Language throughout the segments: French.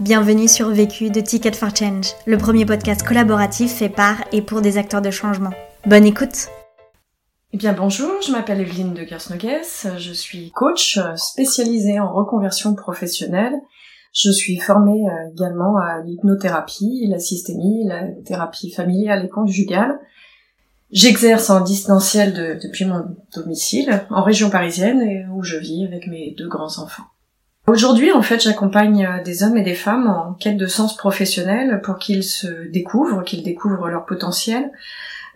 Bienvenue sur Vécu de Ticket for Change, le premier podcast collaboratif fait par et pour des acteurs de changement. Bonne écoute Eh bien bonjour, je m'appelle Evelyne de Gersnogues, je suis coach spécialisée en reconversion professionnelle. Je suis formée euh, également à l'hypnothérapie, la systémie, la thérapie familiale et conjugale. J'exerce en distanciel depuis mon domicile, en région parisienne, où je vis avec mes deux grands-enfants. Aujourd'hui, en fait, j'accompagne euh, des hommes et des femmes en quête de sens professionnel pour qu'ils se découvrent, qu'ils découvrent leur potentiel,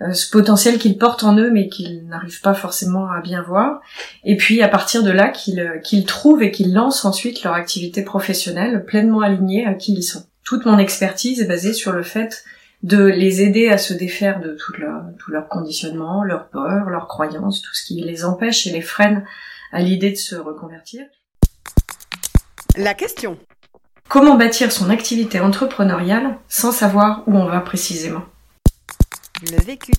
euh, ce potentiel qu'ils portent en eux mais qu'ils n'arrivent pas forcément à bien voir, et puis à partir de là qu'ils euh, qu'ils trouvent et qu'ils lancent ensuite leur activité professionnelle pleinement alignée à qui ils sont. Toute mon expertise est basée sur le fait de les aider à se défaire de tout leur, tout leur conditionnement, leur peur, leurs croyances, tout ce qui les empêche et les freine à l'idée de se reconvertir. La question. Comment bâtir son activité entrepreneuriale sans savoir où on va précisément? Le vécu.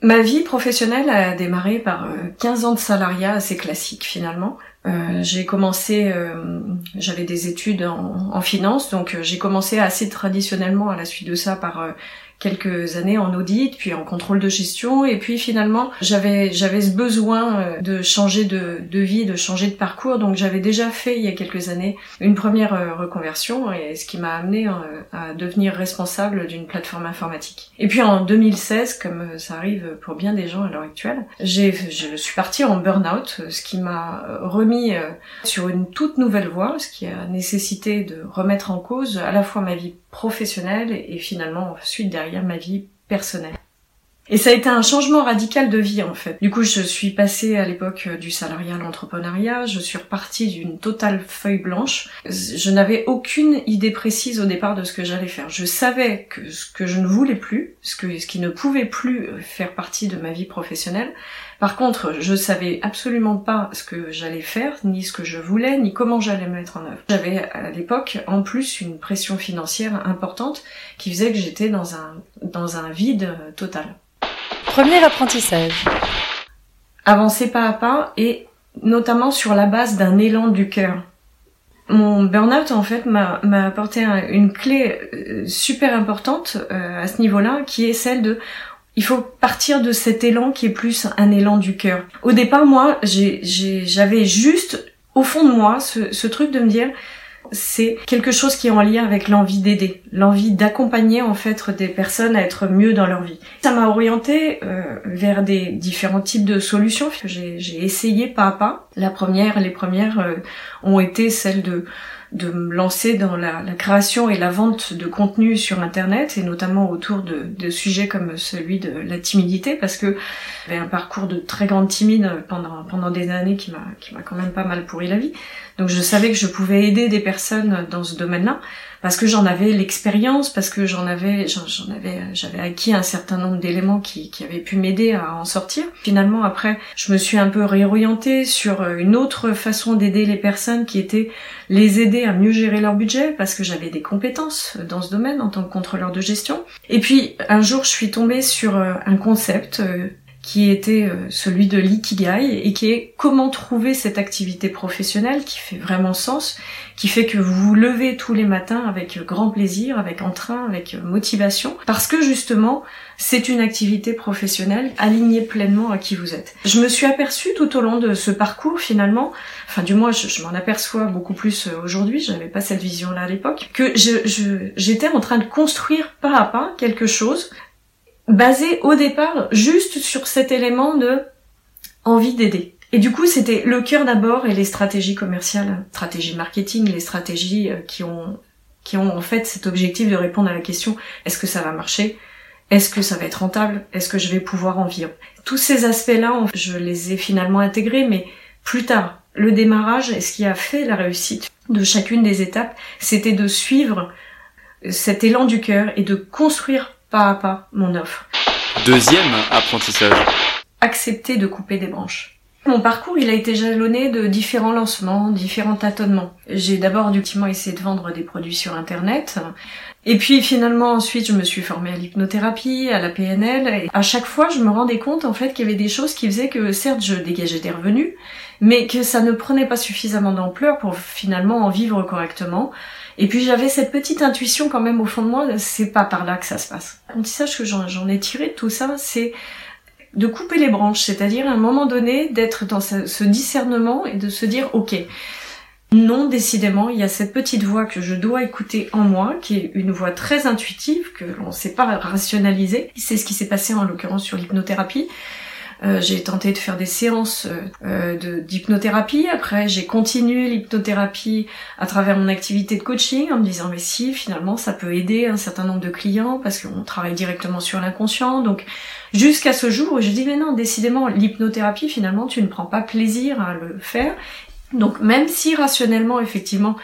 Ma vie professionnelle a démarré par 15 euh, ans de salariat assez classique finalement. Euh, j'ai commencé, euh, j'avais des études en, en finance, donc j'ai commencé assez traditionnellement à la suite de ça par quelques années en audit, puis en contrôle de gestion, et puis finalement j'avais j'avais ce besoin euh, de changer de, de vie, de changer de parcours, donc j'avais déjà fait il y a quelques années une première euh, reconversion, et ce qui m'a amené euh, à devenir responsable d'une plateforme informatique. Et puis en 2016, comme ça arrive pour bien des gens à l'heure actuelle, j'ai je suis partie en burn-out, ce qui m'a remis sur une toute nouvelle voie, ce qui a nécessité de remettre en cause à la fois ma vie professionnelle et finalement ensuite derrière ma vie personnelle. Et ça a été un changement radical de vie en fait. Du coup, je suis passée à l'époque du salariat à l'entrepreneuriat, je suis repartie d'une totale feuille blanche. Je n'avais aucune idée précise au départ de ce que j'allais faire. Je savais que ce que je ne voulais plus, ce, que, ce qui ne pouvait plus faire partie de ma vie professionnelle. Par contre, je savais absolument pas ce que j'allais faire, ni ce que je voulais, ni comment j'allais mettre en œuvre. J'avais à l'époque en plus une pression financière importante qui faisait que j'étais dans un, dans un vide total. Premier apprentissage. Avancer pas à pas et notamment sur la base d'un élan du cœur. Mon burn-out en fait m'a apporté une clé euh, super importante euh, à ce niveau-là qui est celle de il faut partir de cet élan qui est plus un élan du cœur. Au départ, moi, j'avais juste au fond de moi ce, ce truc de me dire c'est quelque chose qui est en lien avec l'envie d'aider, l'envie d'accompagner en fait des personnes à être mieux dans leur vie. Ça m'a orienté euh, vers des différents types de solutions que j'ai essayé pas à pas. La première, les premières euh, ont été celles de de me lancer dans la, création et la vente de contenu sur internet et notamment autour de, sujets comme celui de la timidité parce que j'avais un parcours de très grande timide pendant pendant des années qui m'a qui m'a quand même pas mal pourri la vie. Donc je savais que je pouvais aider des personnes dans ce domaine-là parce que j'en avais l'expérience, parce que j'en avais, j'en avais, j'avais acquis un certain nombre d'éléments qui, qui avaient pu m'aider à en sortir. Finalement, après, je me suis un peu réorientée sur une autre façon d'aider les personnes qui était les aider à mieux gérer leur budget parce que j'avais des compétences dans ce domaine en tant que contrôleur de gestion. Et puis un jour, je suis tombée sur euh, un concept euh, qui était euh, celui de l'ikigai et qui est comment trouver cette activité professionnelle qui fait vraiment sens, qui fait que vous vous levez tous les matins avec grand plaisir, avec entrain, avec motivation, parce que justement c'est une activité professionnelle alignée pleinement à qui vous êtes. Je me suis aperçue tout au long de ce parcours finalement, enfin du moins je, m'en aperçois beaucoup plus euh, aujourd'hui, j'avais pas cette vision-là à l'époque, que je, j'étais en train de construire pas à pas quelque chose basé au départ juste sur cet élément de envie d'aider. Et du coup, c'était le cœur d'abord et les stratégies commerciales, stratégies marketing, les stratégies euh, qui ont qui ont en fait cet objectif de répondre à la question est-ce que ça va marcher? Est-ce que ça va être rentable? Est-ce que je vais pouvoir en vivre? Tous ces aspects-là, je les ai finalement intégrés, mais plus tard, le démarrage et ce qui a fait la réussite de chacune des étapes, c'était de suivre cet élan du cœur et de construire pas à pas mon offre. Deuxième apprentissage. Accepter de couper des branches. Mon parcours, il a été jalonné de différents lancements, différents tâtonnements. J'ai d'abord ultimement essayé de vendre des produits sur internet. Et puis finalement ensuite je me suis formée à l'hypnothérapie, à la PNL et à chaque fois je me rendais compte en fait qu'il y avait des choses qui faisaient que certes je dégageais des revenus, mais que ça ne prenait pas suffisamment d'ampleur pour finalement en vivre correctement. Et puis j'avais cette petite intuition quand même au fond de moi, c'est pas par là que ça se passe. L'apprentissage que j'en ai tiré tout ça, c'est de couper les branches, c'est-à-dire à un moment donné d'être dans ce, discernement et de se dire ok, non, décidément, il y a cette petite voix que je dois écouter en moi, qui est une voix très intuitive, que l'on ne sait pas rationaliser. C'est ce qui s'est passé en l'occurrence sur l'hypnothérapie. Euh, j'ai tenté de faire des séances euh, d'hypnothérapie. Après, j'ai continué l'hypnothérapie à travers mon activité de coaching en me disant mais si finalement ça peut aider un certain nombre de clients parce qu'on travaille directement sur l'inconscient. Donc jusqu'à ce jour où je dis mais non, décidément l'hypnothérapie finalement tu ne prends pas plaisir à le faire. Donc même si rationnellement effectivement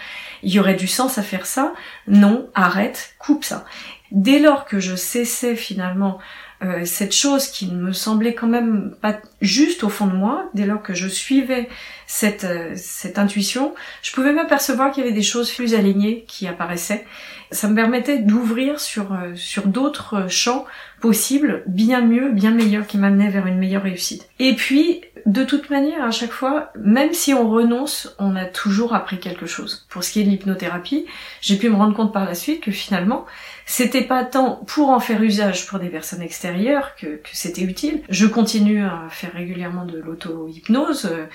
il y aurait du sens à faire ça, non, arrête, coupe ça. Dès lors que je cessais finalement euh, cette chose qui me semblait quand même pas juste au fond de moi, dès lors que je suivais cette, euh, cette intuition, je pouvais m'apercevoir qu'il y avait des choses plus alignées qui apparaissaient. Ça me permettait d'ouvrir sur, euh, sur d'autres champs possibles, bien mieux, bien meilleurs, qui m'amenaient vers une meilleure réussite. Et puis, de toute manière, à chaque fois, même si on renonce, on a toujours appris quelque chose. Pour ce qui est de l'hypnothérapie, j'ai pu me rendre compte par la suite que finalement, c'était pas tant pour en faire usage pour des personnes extérieures que, c'était utile. Je continue à faire régulièrement de l'auto-hypnose euh,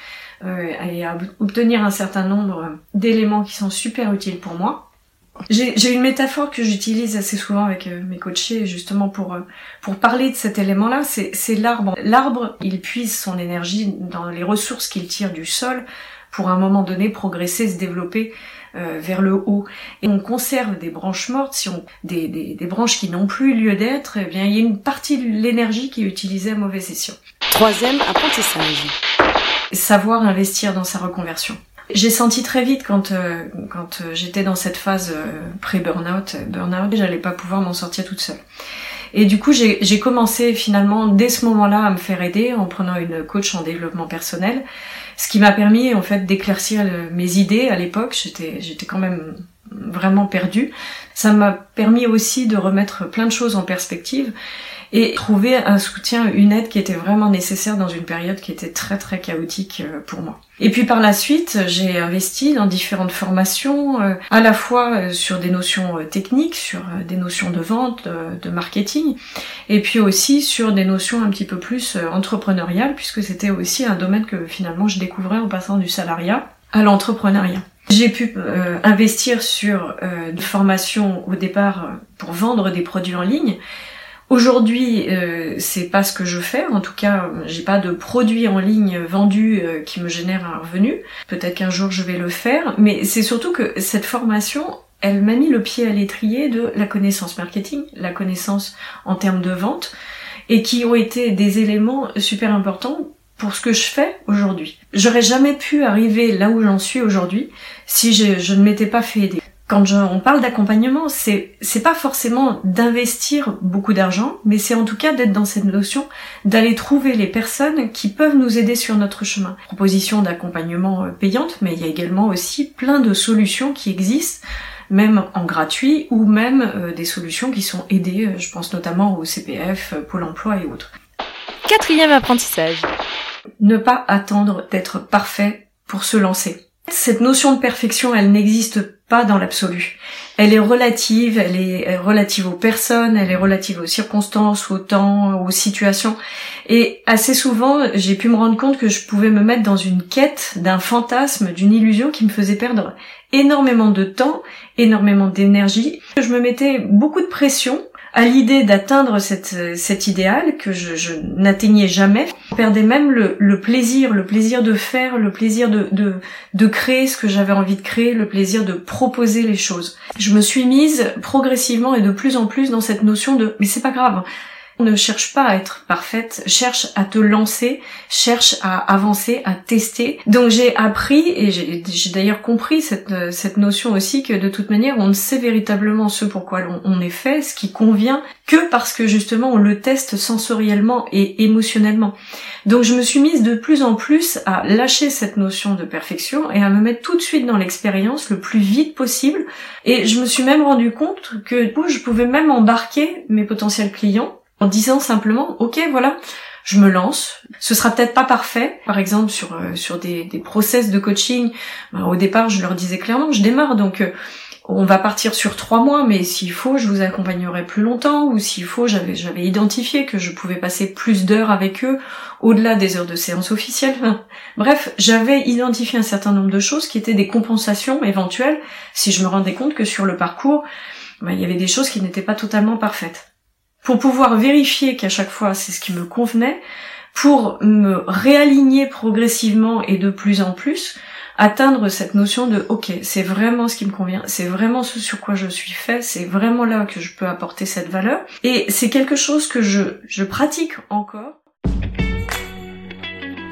euh et à obtenir un certain nombre d'éléments qui sont super utiles pour moi. J'ai une métaphore que j'utilise assez souvent avec euh, mes coachés justement pour euh, pour parler de cet élément-là, c'est l'arbre. L'arbre, il puise son énergie dans les ressources qu'il tire du sol pour à un moment donné progresser, se développer euh, vers le haut. Et on conserve des branches mortes, si on des, des, des branches qui n'ont plus lieu d'être, eh bien il y a une partie de l'énergie qui est utilisée à mauvais escient. Troisième apprentissage. Savoir investir dans sa reconversion. J'ai senti très vite quand euh, quand euh, j'étais dans cette phase pré-burnout, burnout, j'allais pas pouvoir m'en sortir toute seule. Et du coup, j'ai commencé finalement dès ce moment-là à me faire aider en prenant une coach en développement personnel ce qui m'a permis en fait d'éclaircir mes idées à l'époque. J'étais j'étais quand même vraiment perdue. Ça m'a permis aussi de remettre plein de choses en perspective et trouver un soutien, une aide qui était vraiment nécessaire dans une période qui était très très chaotique euh, pour moi. Et puis par la suite, j'ai investi dans différentes formations, euh, à la fois euh, sur des notions techniques, sur des notions de vente, de marketing, et puis aussi sur des notions un petit peu plus entrepreneuriales, puisque c'était aussi un domaine que finalement je découvrais en passant du salariat à l'entrepreneuriat. J'ai pu investir sur une formation au départ pour vendre des produits en ligne, Aujourd'hui, euh, c'est pas ce que je fais. En tout cas, j'ai pas de produit en ligne vendu euh, qui me génère un revenu. Peut-être qu'un jour je vais le faire, mais c'est surtout que cette formation, elle m'a mis le pied à l'étrier de la connaissance marketing, la connaissance en termes de vente, et qui ont été des éléments super importants pour ce que je fais aujourd'hui. J'aurais jamais pu arriver là où j'en suis aujourd'hui si je, ne m'étais pas fait aider quand on parle d'accompagnement, c'est c'est pas forcément d'investir beaucoup d'argent, mais c'est en tout cas d'être dans cette notion d'aller trouver les personnes qui peuvent nous aider sur notre chemin. Proposition d'accompagnement euh, payante, mais il y a également aussi plein de solutions qui existent même en gratuit ou même euh, des solutions qui sont aidées, euh, je pense notamment au CPF, Pôle emploi et autres. Quatrième apprentissage. Ne pas attendre d'être parfait pour se lancer. Cette notion de perfection, elle n'existe pas dans l'absolu. Elle est relative, elle est relative aux personnes, elle est relative aux circonstances, au temps, aux situations. Et assez souvent, j'ai pu me rendre compte que je pouvais me mettre dans une quête d'un fantasme, d'une illusion qui me faisait perdre énormément de temps, énormément d'énergie. Je me mettais beaucoup de pression à l'idée d'atteindre cet idéal que je, je n'atteignais jamais, je perdais même le, plaisir, le plaisir de faire, le plaisir de, de, de créer ce que j'avais envie de créer, le plaisir de proposer les choses. Je me suis mise progressivement et de plus en plus dans cette notion de mais c'est pas grave, ne cherche pas à être parfaite, cherche à te lancer, cherche à avancer, à tester. Donc j'ai appris et j'ai d'ailleurs compris cette, cette notion aussi que de toute manière on ne sait véritablement ce pourquoi on, est fait, ce qui convient, que parce que justement on le teste sensoriellement et émotionnellement. Donc je me suis mise de plus en plus à lâcher cette notion de perfection et à me mettre tout de suite dans l'expérience le plus vite possible. Et je me suis même rendu compte que je pouvais même embarquer mes potentiels clients en disant simplement, ok, voilà, je me lance. Ce sera peut-être pas parfait. Par exemple, sur euh, sur des, des process de coaching, ben, au départ, je leur disais clairement, je démarre, donc euh, on va partir sur trois mois, mais s'il faut, je vous accompagnerai plus longtemps, ou s'il faut, j'avais j'avais identifié que je pouvais passer plus d'heures avec eux, au-delà des heures de séance officielle. Bref, j'avais identifié un certain nombre de choses qui étaient des compensations éventuelles, si je me rendais compte que sur le parcours, ben, il y avait des choses qui n'étaient pas totalement parfaites. Pour pouvoir vérifier qu'à chaque fois c'est ce qui me convenait, pour me réaligner progressivement et de plus en plus, atteindre cette notion de ok, c'est vraiment ce qui me convient, c'est vraiment ce sur quoi je suis fait, c'est vraiment là que je peux apporter cette valeur. Et c'est quelque chose que je, je pratique encore.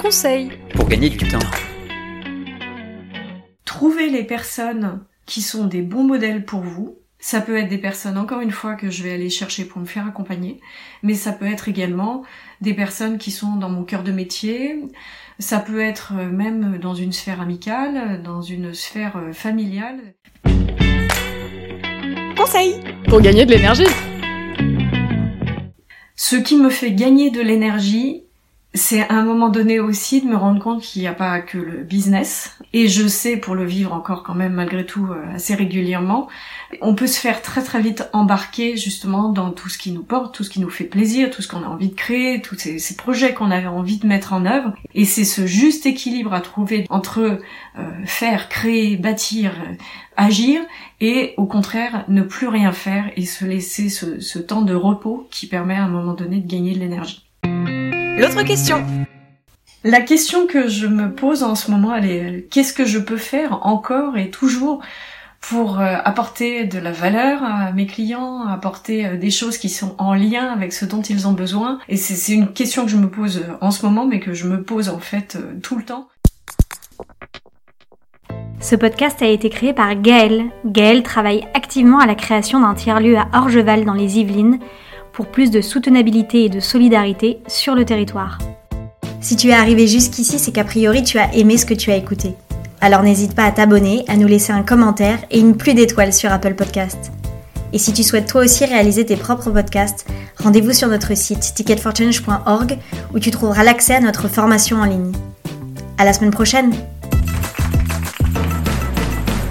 Conseil Pour gagner du temps. Trouver les personnes qui sont des bons modèles pour vous. Ça peut être des personnes, encore une fois, que je vais aller chercher pour me faire accompagner, mais ça peut être également des personnes qui sont dans mon cœur de métier, ça peut être euh, même dans une sphère amicale, dans une sphère euh, familiale. Conseil. Pour gagner de l'énergie. Ce qui me fait gagner de l'énergie, c'est un moment donné aussi de me rendre compte qu'il n'y a pas que le business. Et je sais, pour le vivre encore quand même malgré tout euh, assez régulièrement, on peut se faire très très vite embarquer justement dans tout ce qui nous porte, tout ce qui nous fait plaisir, tout ce qu'on a envie de créer, tous ces, ces projets qu'on avait envie de mettre en œuvre. Et c'est ce juste équilibre à trouver entre euh, faire, créer, bâtir, euh, agir et au contraire ne plus rien faire et se laisser ce, ce temps de repos qui permet à un moment donné de gagner de l'énergie. L'autre question La question que je me pose en ce moment, elle est qu'est-ce que je peux faire encore et toujours pour euh, apporter de la valeur à mes clients, apporter euh, des choses qui sont en lien avec ce dont ils ont besoin? Et c'est une question que je me pose euh, en ce moment, mais que je me pose en fait tout le temps. Ce podcast a été créé par Gaël. Gaël travaille activement à la création d'un tiers-lieu à Orgeval dans les Yvelines pour plus de soutenabilité et de solidarité sur le territoire. Si tu es arrivé jusqu'ici, c'est qu'a priori tu as aimé ce que tu as écouté. Alors n'hésite pas à t'abonner, à nous laisser un commentaire et une pluie d'étoiles sur Apple Podcast. Et si tu souhaites toi aussi réaliser tes propres podcasts, rendez-vous sur notre site ticketforchange.org où tu trouveras l'accès à notre formation en ligne. À la semaine prochaine!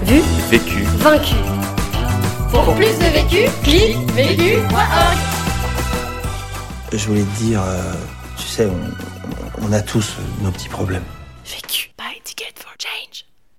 Vu Vécu. Vaincu Pour plus de vécu, clique vécu.org Je voulais te dire, euh, tu sais, on, on a tous nos petits problèmes.